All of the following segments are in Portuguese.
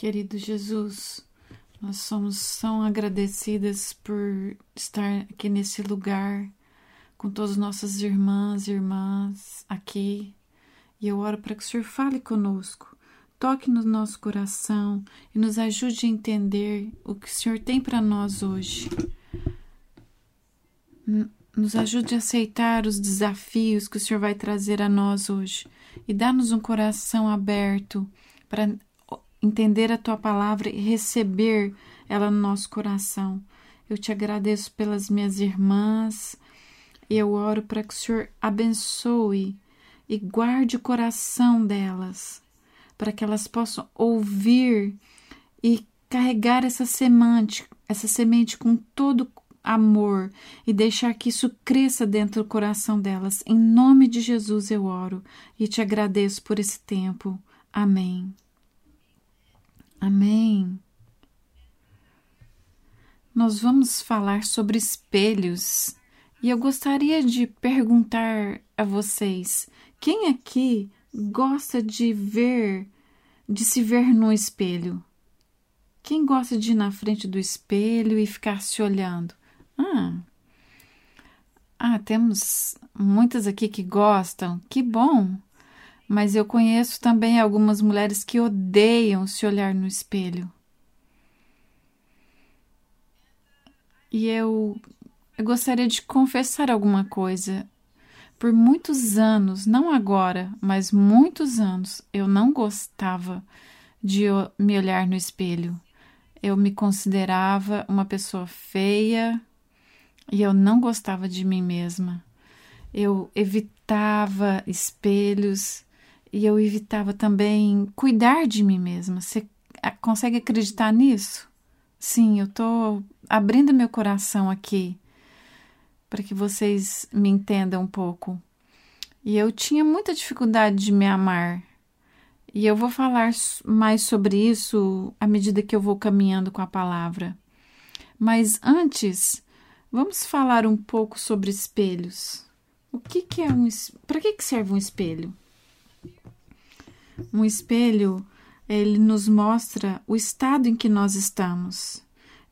Querido Jesus, nós somos tão agradecidas por estar aqui nesse lugar com todas as nossas irmãs e irmãs aqui. E eu oro para que o Senhor fale conosco, toque no nosso coração e nos ajude a entender o que o Senhor tem para nós hoje. Nos ajude a aceitar os desafios que o Senhor vai trazer a nós hoje e dá-nos um coração aberto para entender a tua palavra e receber ela no nosso coração. Eu te agradeço pelas minhas irmãs e eu oro para que o Senhor abençoe e guarde o coração delas, para que elas possam ouvir e carregar essa semente, essa semente com todo amor e deixar que isso cresça dentro do coração delas. Em nome de Jesus eu oro e te agradeço por esse tempo. Amém. Amém. Nós vamos falar sobre espelhos e eu gostaria de perguntar a vocês: quem aqui gosta de ver, de se ver no espelho? Quem gosta de ir na frente do espelho e ficar se olhando? Ah, ah temos muitas aqui que gostam. Que bom! Mas eu conheço também algumas mulheres que odeiam se olhar no espelho. E eu, eu gostaria de confessar alguma coisa. Por muitos anos, não agora, mas muitos anos, eu não gostava de me olhar no espelho. Eu me considerava uma pessoa feia e eu não gostava de mim mesma. Eu evitava espelhos e eu evitava também cuidar de mim mesma. Você consegue acreditar nisso? Sim, eu estou abrindo meu coração aqui para que vocês me entendam um pouco. E eu tinha muita dificuldade de me amar. E eu vou falar mais sobre isso à medida que eu vou caminhando com a palavra. Mas antes, vamos falar um pouco sobre espelhos. O que, que é um para que, que serve um espelho? Um espelho, ele nos mostra o estado em que nós estamos.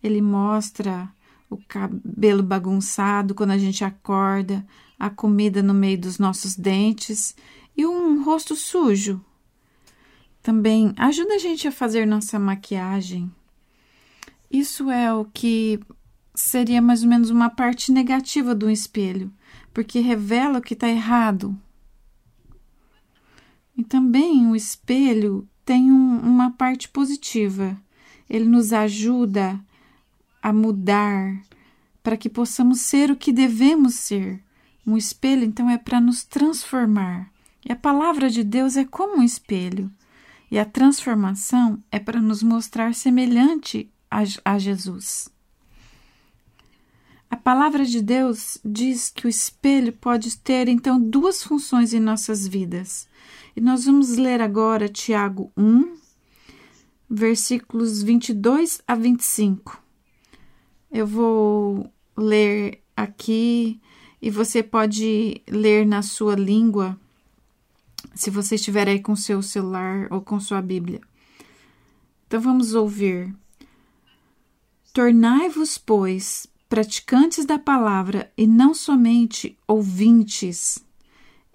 Ele mostra o cabelo bagunçado quando a gente acorda, a comida no meio dos nossos dentes e um rosto sujo. Também ajuda a gente a fazer nossa maquiagem. Isso é o que seria mais ou menos uma parte negativa do espelho, porque revela o que está errado, e também o espelho tem um, uma parte positiva. Ele nos ajuda a mudar para que possamos ser o que devemos ser. Um espelho, então, é para nos transformar. E a palavra de Deus é como um espelho. E a transformação é para nos mostrar semelhante a, a Jesus. A palavra de Deus diz que o espelho pode ter então duas funções em nossas vidas. E nós vamos ler agora Tiago 1, versículos 22 a 25. Eu vou ler aqui e você pode ler na sua língua, se você estiver aí com seu celular ou com sua Bíblia. Então vamos ouvir. Tornai-vos, pois, praticantes da palavra e não somente ouvintes,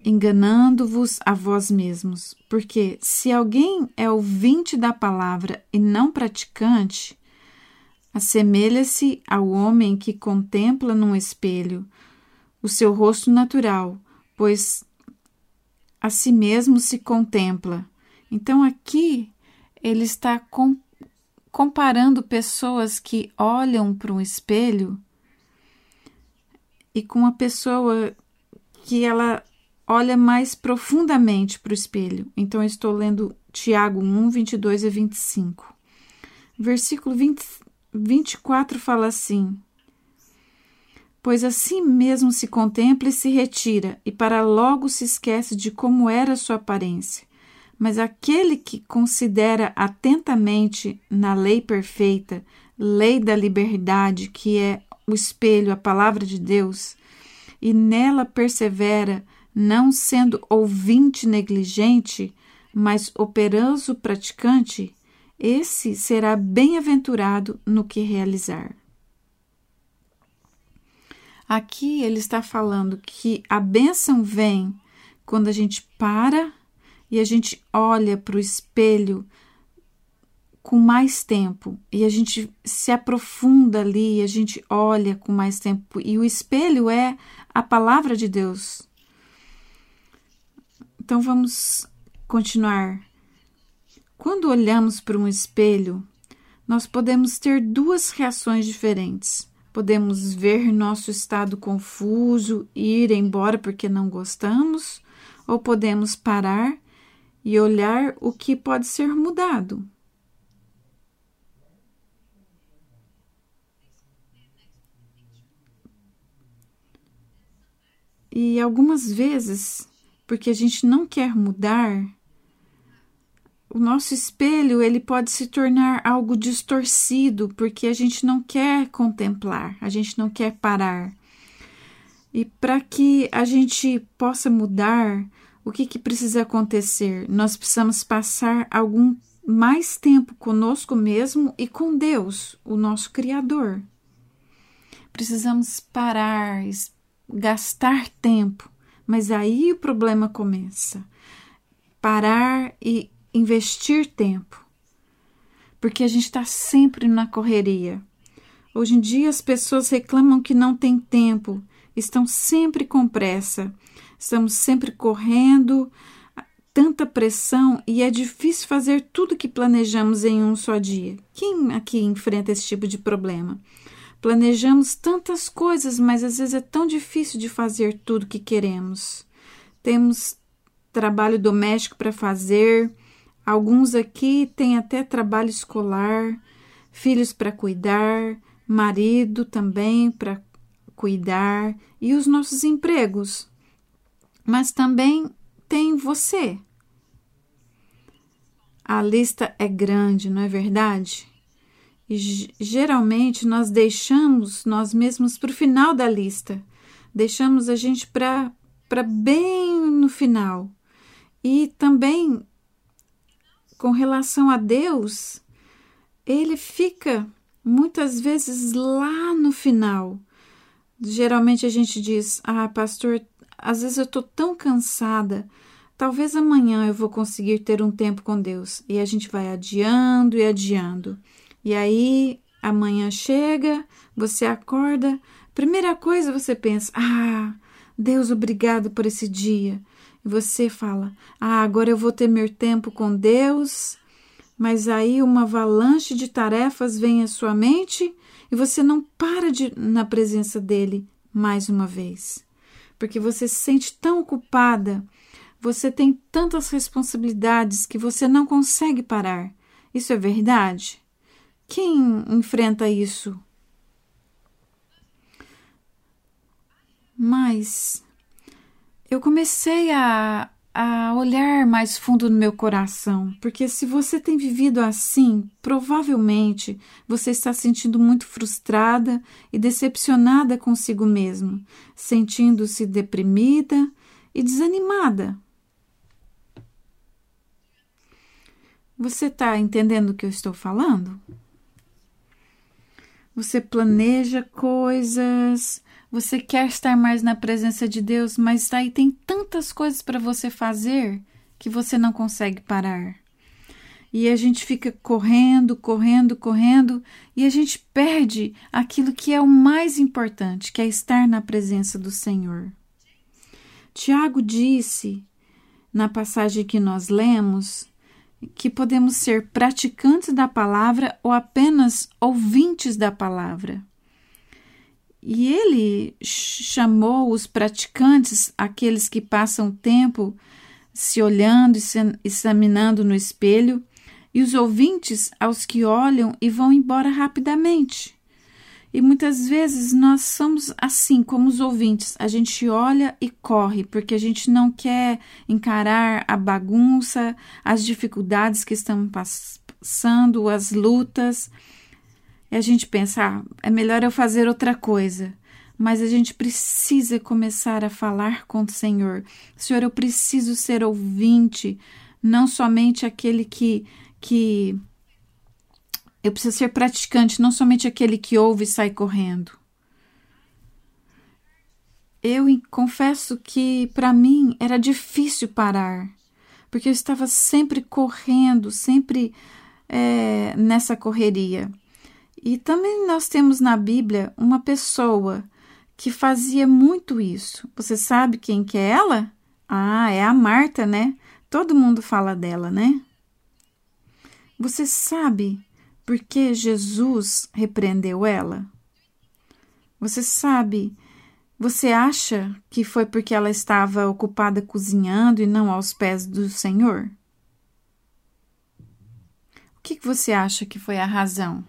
enganando-vos a vós mesmos. Porque se alguém é ouvinte da palavra e não praticante, assemelha-se ao homem que contempla num espelho o seu rosto natural, pois a si mesmo se contempla. Então aqui ele está com comparando pessoas que olham para um espelho e com uma pessoa que ela olha mais profundamente para o espelho. Então, estou lendo Tiago 1, 22 a 25. Versículo 20, 24 fala assim: Pois assim mesmo se contempla e se retira, e para logo se esquece de como era sua aparência. Mas aquele que considera atentamente na lei perfeita, lei da liberdade, que é o espelho, a palavra de Deus, e nela persevera, não sendo ouvinte negligente, mas operoso praticante, esse será bem-aventurado no que realizar. Aqui ele está falando que a bênção vem quando a gente para e a gente olha para o espelho com mais tempo e a gente se aprofunda ali, a gente olha com mais tempo e o espelho é a palavra de Deus. Então vamos continuar. Quando olhamos para um espelho, nós podemos ter duas reações diferentes. Podemos ver nosso estado confuso ir embora porque não gostamos, ou podemos parar e olhar o que pode ser mudado. E algumas vezes, porque a gente não quer mudar, o nosso espelho ele pode se tornar algo distorcido porque a gente não quer contemplar, a gente não quer parar. E para que a gente possa mudar, o que, que precisa acontecer? Nós precisamos passar algum mais tempo conosco mesmo e com Deus, o nosso Criador. Precisamos parar, gastar tempo, mas aí o problema começa. Parar e investir tempo, porque a gente está sempre na correria. Hoje em dia as pessoas reclamam que não tem tempo, estão sempre com pressa, estamos sempre correndo, tanta pressão e é difícil fazer tudo que planejamos em um só dia. Quem aqui enfrenta esse tipo de problema? Planejamos tantas coisas, mas às vezes é tão difícil de fazer tudo que queremos. Temos trabalho doméstico para fazer, alguns aqui têm até trabalho escolar, filhos para cuidar, marido também para cuidar e os nossos empregos. Mas também tem você. A lista é grande, não é verdade? E geralmente nós deixamos nós mesmos para o final da lista, deixamos a gente para bem no final. E também com relação a Deus, ele fica muitas vezes lá no final. Geralmente a gente diz: Ah, pastor, às vezes eu estou tão cansada, talvez amanhã eu vou conseguir ter um tempo com Deus. E a gente vai adiando e adiando. E aí amanhã chega, você acorda, primeira coisa você pensa: Ah, Deus, obrigado por esse dia. E você fala: Ah, agora eu vou ter meu tempo com Deus. Mas aí uma avalanche de tarefas vem à sua mente e você não para de, na presença dele mais uma vez. Porque você se sente tão ocupada, você tem tantas responsabilidades que você não consegue parar. Isso é verdade? Quem enfrenta isso? Mas eu comecei a, a olhar mais fundo no meu coração, porque se você tem vivido assim, provavelmente você está sentindo muito frustrada e decepcionada consigo mesma, sentindo-se deprimida e desanimada. Você está entendendo o que eu estou falando? Você planeja coisas, você quer estar mais na presença de Deus, mas aí tem tantas coisas para você fazer que você não consegue parar. E a gente fica correndo, correndo, correndo, e a gente perde aquilo que é o mais importante, que é estar na presença do Senhor. Tiago disse, na passagem que nós lemos, que podemos ser praticantes da palavra ou apenas ouvintes da palavra. E ele chamou os praticantes, aqueles que passam tempo se olhando e se examinando no espelho, e os ouvintes aos que olham e vão embora rapidamente. E muitas vezes nós somos assim como os ouvintes, a gente olha e corre, porque a gente não quer encarar a bagunça, as dificuldades que estamos passando, as lutas. E a gente pensa, ah, é melhor eu fazer outra coisa. Mas a gente precisa começar a falar com o Senhor. Senhor, eu preciso ser ouvinte, não somente aquele que, que Eu preciso ser praticante, não somente aquele que ouve e sai correndo. Eu confesso que para mim era difícil parar, porque eu estava sempre correndo, sempre é, nessa correria. E também nós temos na Bíblia uma pessoa que fazia muito isso. Você sabe quem que é ela? Ah, é a Marta, né? Todo mundo fala dela, né? Você sabe por que Jesus repreendeu ela? Você sabe? Você acha que foi porque ela estava ocupada cozinhando e não aos pés do Senhor? O que você acha que foi a razão?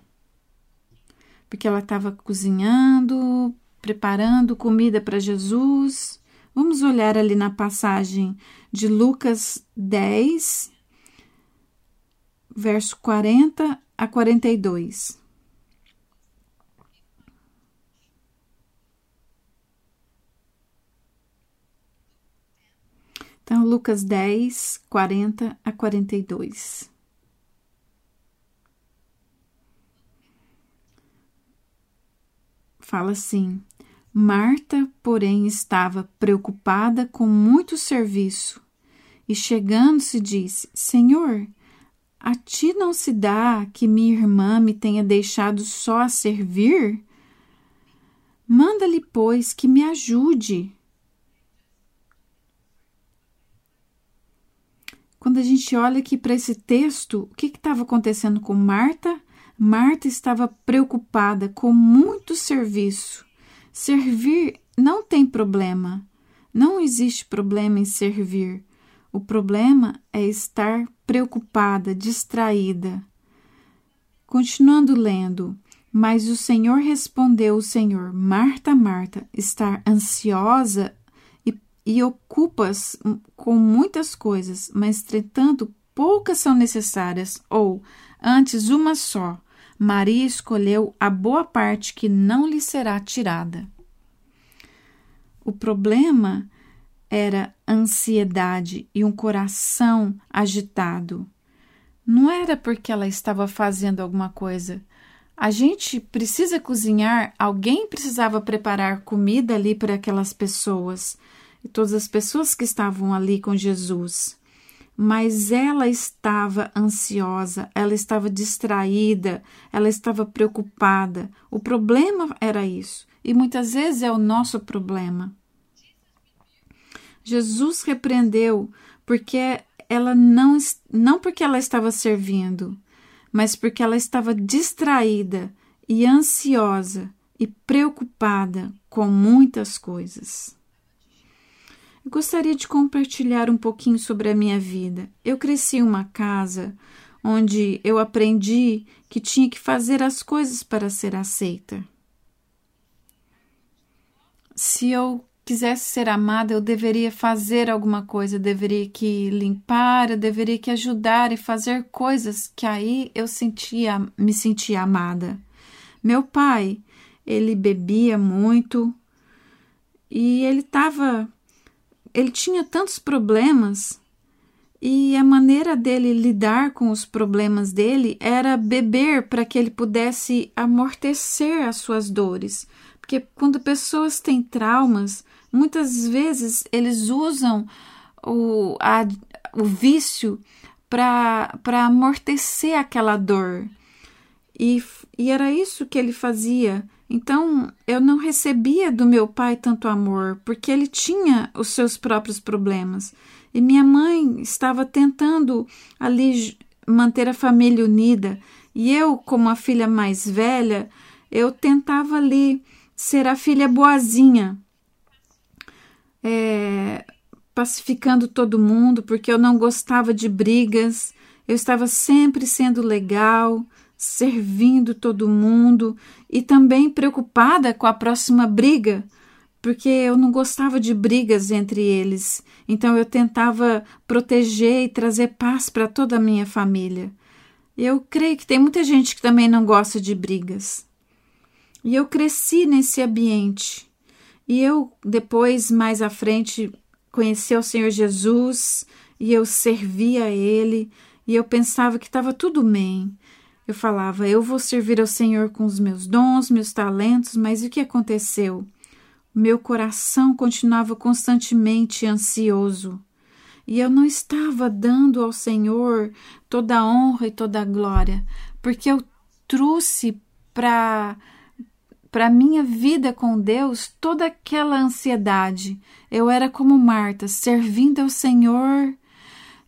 Porque ela estava cozinhando, preparando comida para Jesus. Vamos olhar ali na passagem de Lucas 10, verso 40 a 42. Então, Lucas 10, 40 a 42. Fala assim: Marta, porém, estava preocupada com muito serviço e, chegando-se, disse: Senhor, a ti não se dá que minha irmã me tenha deixado só a servir? Manda-lhe, pois, que me ajude. Quando a gente olha aqui para esse texto, o que estava acontecendo com Marta? Marta estava preocupada com muito serviço. Servir não tem problema. Não existe problema em servir. O problema é estar preocupada, distraída. Continuando lendo, mas o Senhor respondeu o Senhor, Marta, Marta, estar ansiosa e, e ocupas com muitas coisas, mas entretanto poucas são necessárias, ou antes uma só. Maria escolheu a boa parte que não lhe será tirada. O problema era ansiedade e um coração agitado. Não era porque ela estava fazendo alguma coisa. A gente precisa cozinhar, alguém precisava preparar comida ali para aquelas pessoas, e todas as pessoas que estavam ali com Jesus. Mas ela estava ansiosa, ela estava distraída, ela estava preocupada. O problema era isso, e muitas vezes é o nosso problema. Jesus repreendeu porque ela não não porque ela estava servindo, mas porque ela estava distraída e ansiosa e preocupada com muitas coisas. Eu gostaria de compartilhar um pouquinho sobre a minha vida. Eu cresci em uma casa onde eu aprendi que tinha que fazer as coisas para ser aceita. Se eu quisesse ser amada, eu deveria fazer alguma coisa, eu deveria que limpar, eu deveria que ajudar e fazer coisas que aí eu sentia, me sentia amada. Meu pai, ele bebia muito e ele estava, ele tinha tantos problemas e a maneira dele lidar com os problemas dele era beber para que ele pudesse amortecer as suas dores. Porque quando pessoas têm traumas, muitas vezes eles usam o, a, o vício para amortecer aquela dor. E, e era isso que ele fazia. Então eu não recebia do meu pai tanto amor, porque ele tinha os seus próprios problemas. E minha mãe estava tentando ali manter a família unida. E eu, como a filha mais velha, eu tentava ali ser a filha boazinha, é, pacificando todo mundo, porque eu não gostava de brigas, eu estava sempre sendo legal, servindo todo mundo e também preocupada com a próxima briga, porque eu não gostava de brigas entre eles. Então eu tentava proteger e trazer paz para toda a minha família. Eu creio que tem muita gente que também não gosta de brigas. E eu cresci nesse ambiente. E eu, depois, mais à frente, conheci o Senhor Jesus e eu servia a Ele e eu pensava que estava tudo bem. Eu falava, eu vou servir ao Senhor com os meus dons, meus talentos, mas o que aconteceu? Meu coração continuava constantemente ansioso e eu não estava dando ao Senhor toda a honra e toda a glória, porque eu trouxe para para minha vida com Deus toda aquela ansiedade. Eu era como Marta, servindo ao Senhor.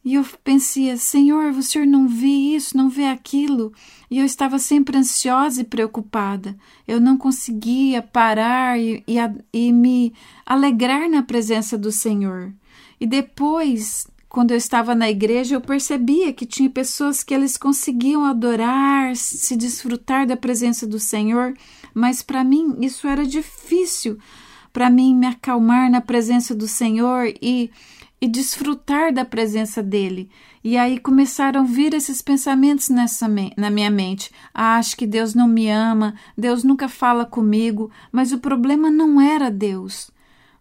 E eu pensei, Senhor, o Senhor não vê isso, não vê aquilo. E eu estava sempre ansiosa e preocupada. Eu não conseguia parar e, e, e me alegrar na presença do Senhor. E depois, quando eu estava na igreja, eu percebia que tinha pessoas que eles conseguiam adorar, se desfrutar da presença do Senhor, mas para mim isso era difícil. Para mim me acalmar na presença do Senhor e e desfrutar da presença dele. E aí começaram a vir esses pensamentos nessa na minha mente. Ah, acho que Deus não me ama, Deus nunca fala comigo, mas o problema não era Deus.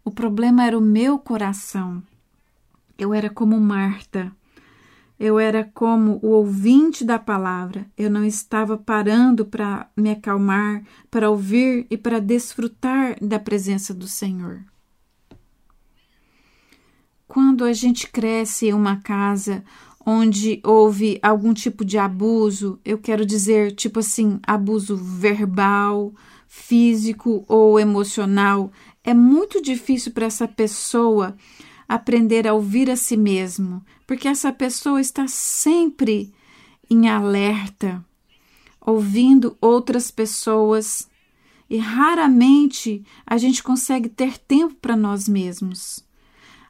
O problema era o meu coração. Eu era como Marta. Eu era como o ouvinte da palavra. Eu não estava parando para me acalmar, para ouvir e para desfrutar da presença do Senhor. Quando a gente cresce em uma casa onde houve algum tipo de abuso, eu quero dizer, tipo assim, abuso verbal, físico ou emocional, é muito difícil para essa pessoa aprender a ouvir a si mesmo, porque essa pessoa está sempre em alerta, ouvindo outras pessoas e raramente a gente consegue ter tempo para nós mesmos.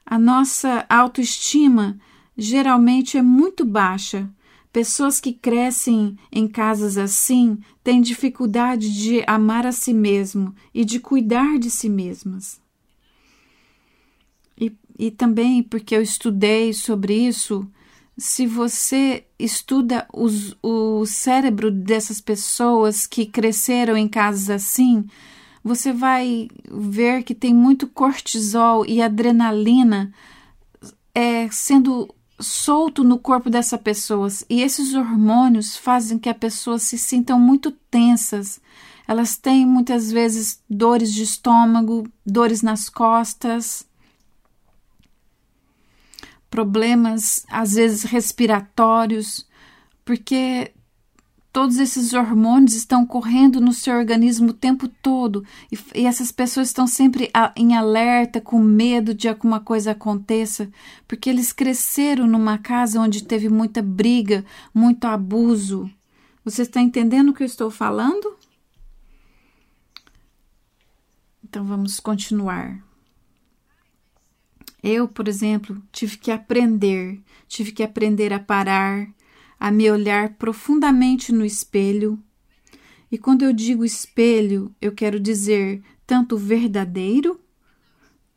A nossa autoestima geralmente é muito baixa. Pessoas que crescem em casas assim têm dificuldade de amar a si mesmo e de cuidar de si mesmas e também porque eu estudei sobre isso, se você estuda os, o cérebro dessas pessoas que cresceram em casas assim, você vai ver que tem muito cortisol e adrenalina é, sendo solto no corpo dessas pessoas. E esses hormônios fazem que a pessoa se sintam muito tensas. Elas têm muitas vezes dores de estômago, dores nas costas problemas, às vezes respiratórios, porque todos esses hormônios estão correndo no seu organismo o tempo todo e, e essas pessoas estão sempre a, em alerta, com medo de alguma coisa aconteça, porque eles cresceram numa casa onde teve muita briga, muito abuso. Você está entendendo o que eu estou falando? Então vamos continuar. Eu, por exemplo, tive que aprender, tive que aprender a parar, a me olhar profundamente no espelho. E quando eu digo espelho, eu quero dizer tanto o verdadeiro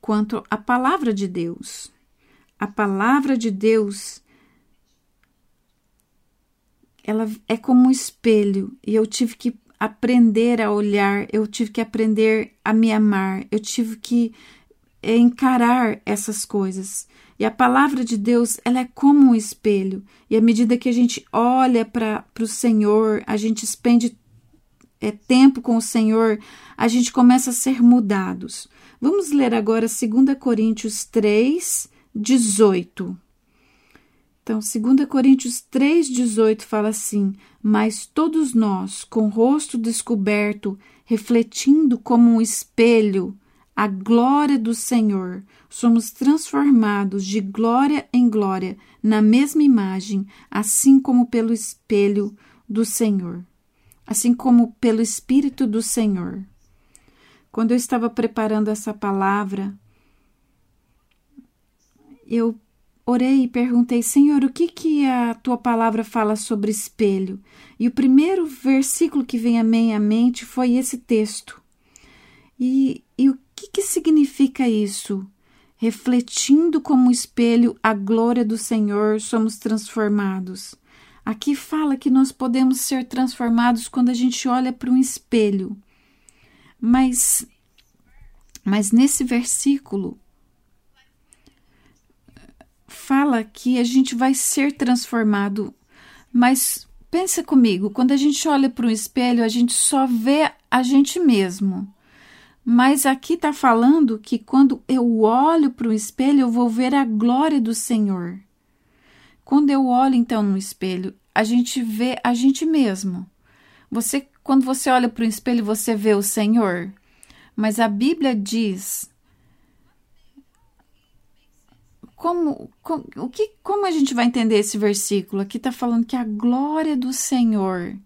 quanto a palavra de Deus. A palavra de Deus ela é como um espelho e eu tive que aprender a olhar, eu tive que aprender a me amar, eu tive que encarar essas coisas. E a palavra de Deus, ela é como um espelho. E à medida que a gente olha para o Senhor, a gente expende é, tempo com o Senhor, a gente começa a ser mudados. Vamos ler agora 2 Coríntios 3, 18. Então, 2 Coríntios 3, 18 fala assim: Mas todos nós, com o rosto descoberto, refletindo como um espelho, a glória do Senhor, somos transformados de glória em glória na mesma imagem, assim como pelo espelho do Senhor, assim como pelo Espírito do Senhor. Quando eu estava preparando essa palavra, eu orei e perguntei, Senhor, o que, que a tua palavra fala sobre espelho? E o primeiro versículo que vem à minha mente foi esse texto. E, que, que significa isso? Refletindo como espelho a glória do Senhor, somos transformados. Aqui fala que nós podemos ser transformados quando a gente olha para um espelho. Mas, mas nesse versículo fala que a gente vai ser transformado, mas pensa comigo, quando a gente olha para um espelho, a gente só vê a gente mesmo. Mas aqui está falando que quando eu olho para o espelho, eu vou ver a glória do Senhor. Quando eu olho então no espelho, a gente vê a gente mesmo. Você, quando você olha para o espelho, você vê o Senhor. Mas a Bíblia diz como, como, o que, como a gente vai entender esse versículo? Aqui está falando que a glória do Senhor,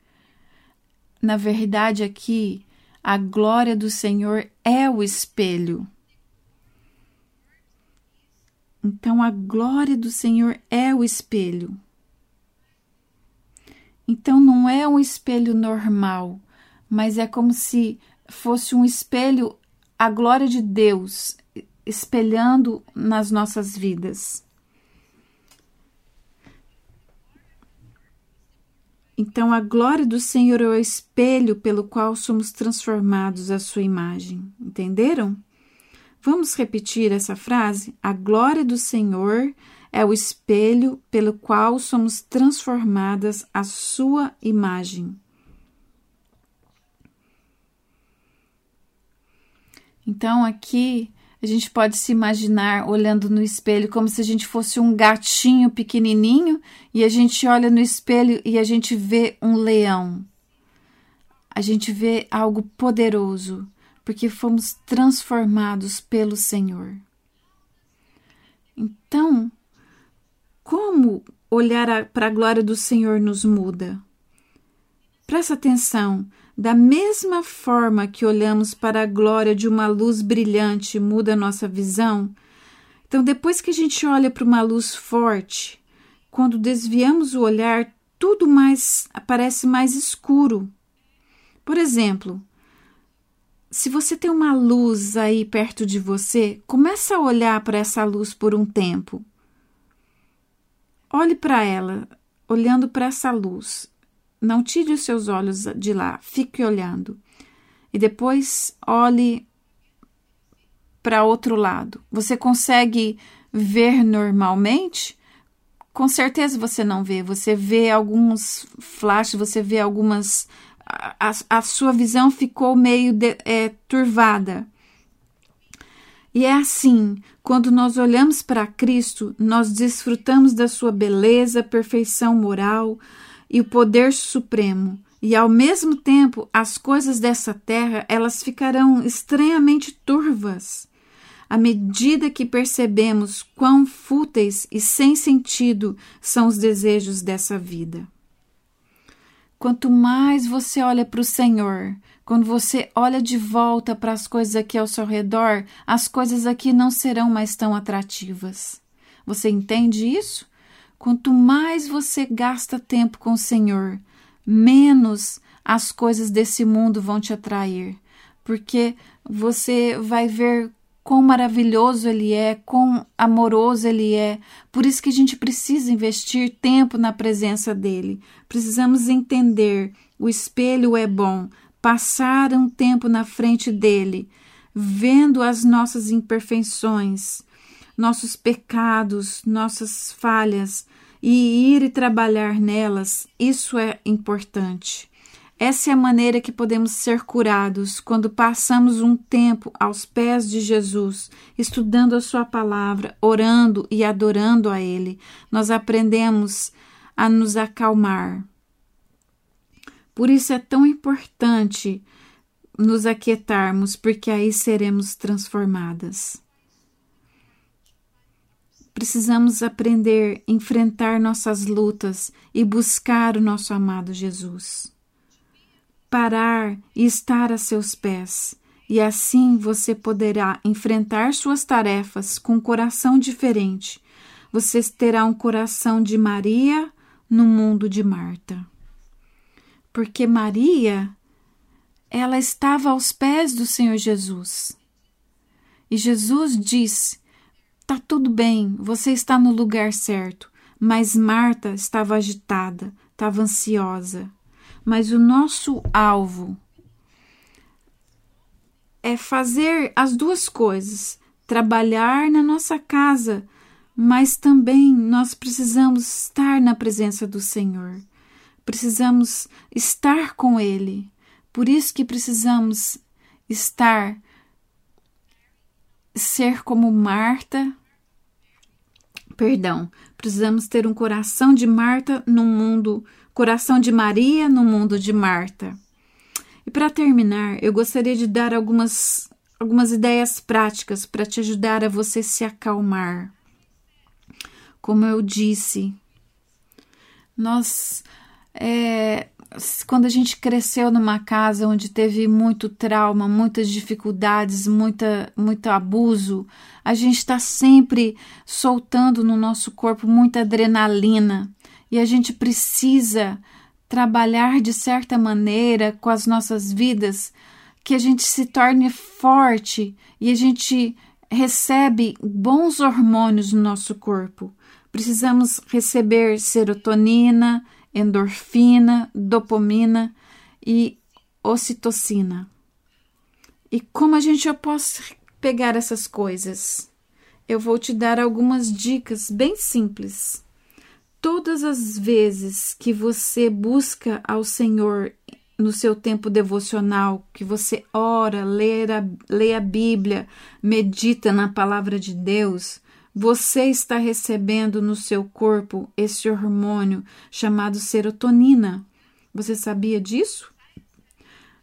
na verdade, aqui, a glória do Senhor é o espelho. Então, a glória do Senhor é o espelho. Então, não é um espelho normal, mas é como se fosse um espelho, a glória de Deus espelhando nas nossas vidas. Então, a glória do Senhor é o espelho pelo qual somos transformados à sua imagem. Entenderam? Vamos repetir essa frase? A glória do Senhor é o espelho pelo qual somos transformadas à sua imagem. Então, aqui a gente pode se imaginar olhando no espelho como se a gente fosse um gatinho pequenininho e a gente olha no espelho e a gente vê um leão. A gente vê algo poderoso, porque fomos transformados pelo Senhor. Então, como olhar para a glória do Senhor nos muda? Presta atenção da mesma forma que olhamos para a glória de uma luz brilhante muda a nossa visão, então depois que a gente olha para uma luz forte, quando desviamos o olhar, tudo mais parece mais escuro. Por exemplo, se você tem uma luz aí perto de você, começa a olhar para essa luz por um tempo. Olhe para ela, olhando para essa luz. Não tire os seus olhos de lá, fique olhando. E depois olhe para outro lado. Você consegue ver normalmente? Com certeza você não vê. Você vê alguns flashes, você vê algumas. A, a sua visão ficou meio de, é, turvada. E é assim, quando nós olhamos para Cristo, nós desfrutamos da sua beleza, perfeição moral, e o poder supremo, e ao mesmo tempo as coisas dessa terra elas ficarão estranhamente turvas. À medida que percebemos quão fúteis e sem sentido são os desejos dessa vida. Quanto mais você olha para o Senhor, quando você olha de volta para as coisas aqui ao seu redor, as coisas aqui não serão mais tão atrativas. Você entende isso? Quanto mais você gasta tempo com o Senhor, menos as coisas desse mundo vão te atrair, porque você vai ver quão maravilhoso ele é, quão amoroso ele é. Por isso que a gente precisa investir tempo na presença dele. Precisamos entender: o espelho é bom, passar um tempo na frente dele, vendo as nossas imperfeições, nossos pecados, nossas falhas e ir e trabalhar nelas, isso é importante. Essa é a maneira que podemos ser curados quando passamos um tempo aos pés de Jesus, estudando a Sua palavra, orando e adorando a Ele. Nós aprendemos a nos acalmar. Por isso é tão importante nos aquietarmos, porque aí seremos transformadas. Precisamos aprender a enfrentar nossas lutas e buscar o nosso amado Jesus. Parar e estar a seus pés, e assim você poderá enfrentar suas tarefas com um coração diferente. Você terá um coração de Maria no mundo de Marta. Porque Maria, ela estava aos pés do Senhor Jesus. E Jesus disse Tá tudo bem, você está no lugar certo. Mas Marta estava agitada, estava ansiosa. Mas o nosso alvo é fazer as duas coisas: trabalhar na nossa casa, mas também nós precisamos estar na presença do Senhor. precisamos estar com Ele. Por isso que precisamos estar, ser como Marta. Perdão, precisamos ter um coração de Marta no mundo, coração de Maria no mundo de Marta. E para terminar, eu gostaria de dar algumas, algumas ideias práticas para te ajudar a você se acalmar. Como eu disse, nós é, quando a gente cresceu numa casa onde teve muito trauma, muitas dificuldades, muita, muito abuso, a gente está sempre soltando no nosso corpo muita adrenalina e a gente precisa trabalhar de certa maneira com as nossas vidas que a gente se torne forte e a gente recebe bons hormônios no nosso corpo. Precisamos receber serotonina, endorfina, dopamina e ocitocina. E como a gente já posso pegar essas coisas? Eu vou te dar algumas dicas bem simples. Todas as vezes que você busca ao Senhor no seu tempo devocional, que você ora, lê a, lê a Bíblia, medita na palavra de Deus, você está recebendo no seu corpo esse hormônio chamado serotonina. Você sabia disso?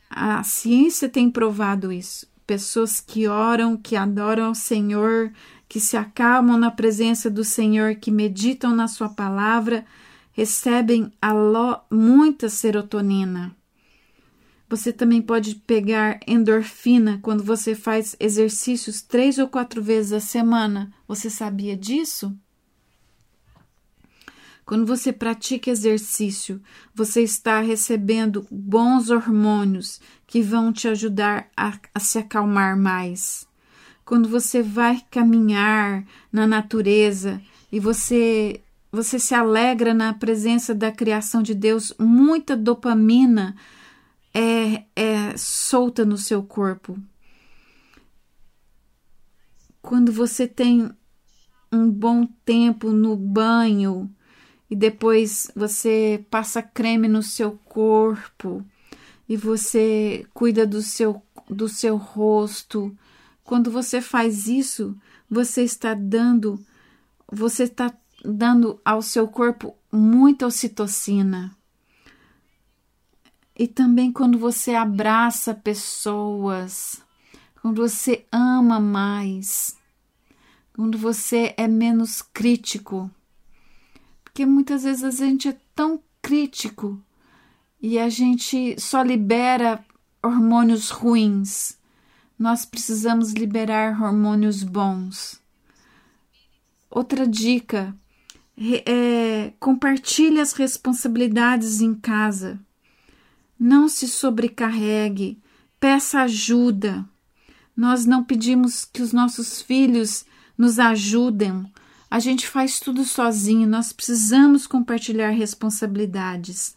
A ciência tem provado isso. Pessoas que oram, que adoram ao Senhor, que se acalmam na presença do Senhor, que meditam na Sua palavra, recebem muita serotonina. Você também pode pegar endorfina quando você faz exercícios três ou quatro vezes a semana. Você sabia disso? Quando você pratica exercício, você está recebendo bons hormônios que vão te ajudar a, a, se acalmar mais. Quando você vai caminhar na natureza e você você se alegra na presença da criação de Deus, muita dopamina é, é solta no seu corpo. Quando você tem um bom tempo no banho e depois você passa creme no seu corpo e você cuida do seu, do seu rosto. Quando você faz isso, você está dando, você está dando ao seu corpo muita ocitocina. E também quando você abraça pessoas, quando você ama mais, quando você é menos crítico. Porque muitas vezes a gente é tão crítico e a gente só libera hormônios ruins. Nós precisamos liberar hormônios bons. Outra dica é compartilhe as responsabilidades em casa. Não se sobrecarregue, peça ajuda. Nós não pedimos que os nossos filhos nos ajudem. A gente faz tudo sozinho, nós precisamos compartilhar responsabilidades.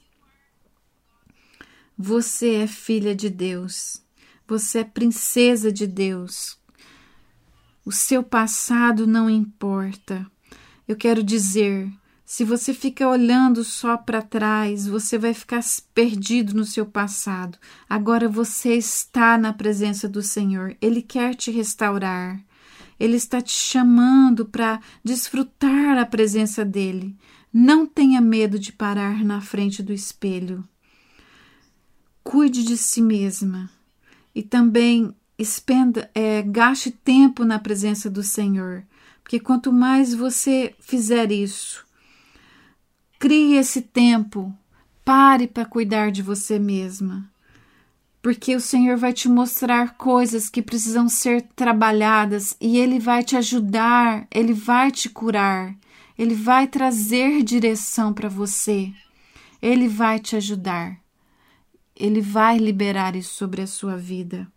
Você é filha de Deus. Você é princesa de Deus. O seu passado não importa. Eu quero dizer, se você fica olhando só para trás, você vai ficar perdido no seu passado. Agora você está na presença do Senhor. Ele quer te restaurar. Ele está te chamando para desfrutar a presença dele. Não tenha medo de parar na frente do espelho. Cuide de si mesma e também expenda, é, gaste tempo na presença do Senhor, porque quanto mais você fizer isso, Crie esse tempo. Pare para cuidar de você mesma. Porque o Senhor vai te mostrar coisas que precisam ser trabalhadas e Ele vai te ajudar, Ele vai te curar, Ele vai trazer direção para você, Ele vai te ajudar, Ele vai liberar isso sobre a sua vida,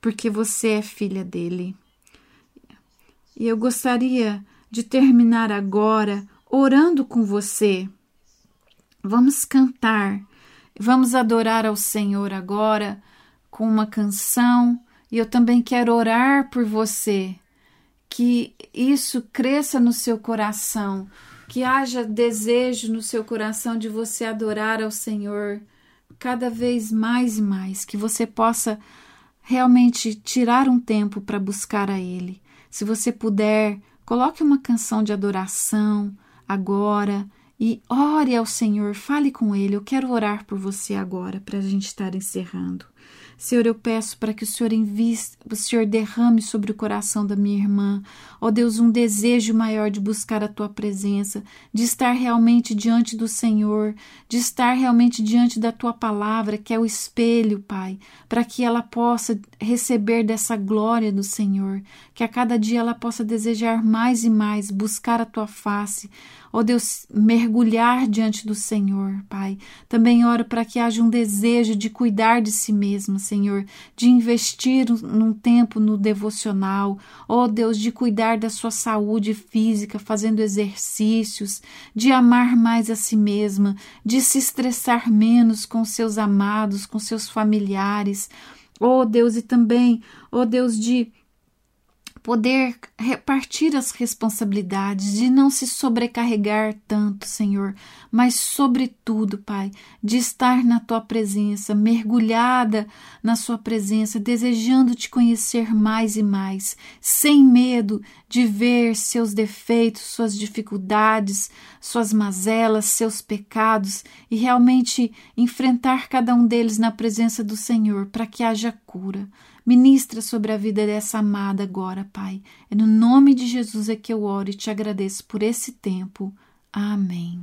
porque você é filha dele. E eu gostaria de terminar agora orando com você. Vamos cantar, vamos adorar ao Senhor agora com uma canção. E eu também quero orar por você, que isso cresça no seu coração, que haja desejo no seu coração de você adorar ao Senhor cada vez mais e mais, que você possa realmente tirar um tempo para buscar a Ele. Se você puder, coloque uma canção de adoração agora e ore ao Senhor, fale com Ele. Eu quero orar por você agora, para a gente estar encerrando. Senhor, eu peço para que o Senhor envie, o Senhor derrame sobre o coração da minha irmã, ó Deus, um desejo maior de buscar a tua presença, de estar realmente diante do Senhor, de estar realmente diante da tua palavra, que é o espelho, Pai, para que ela possa receber dessa glória do Senhor, que a cada dia ela possa desejar mais e mais buscar a tua face, ó Deus, mergulhar diante do Senhor, Pai. Também oro para que haja um desejo de cuidar de si mesma, Senhor, de investir num tempo no devocional, ó Deus, de cuidar da sua saúde física, fazendo exercícios, de amar mais a si mesma, de se estressar menos com seus amados, com seus familiares. Ó Deus, e também, ó Deus, de poder repartir as responsabilidades, de não se sobrecarregar tanto, Senhor, mas, sobretudo, Pai, de estar na tua presença, mergulhada na Sua presença, desejando te conhecer mais e mais, sem medo de ver seus defeitos, suas dificuldades, suas mazelas, seus pecados e realmente enfrentar cada um deles na presença do Senhor para que haja cura. Ministra sobre a vida dessa amada agora, Pai. É no nome de Jesus é que eu oro e te agradeço por esse tempo. Amém.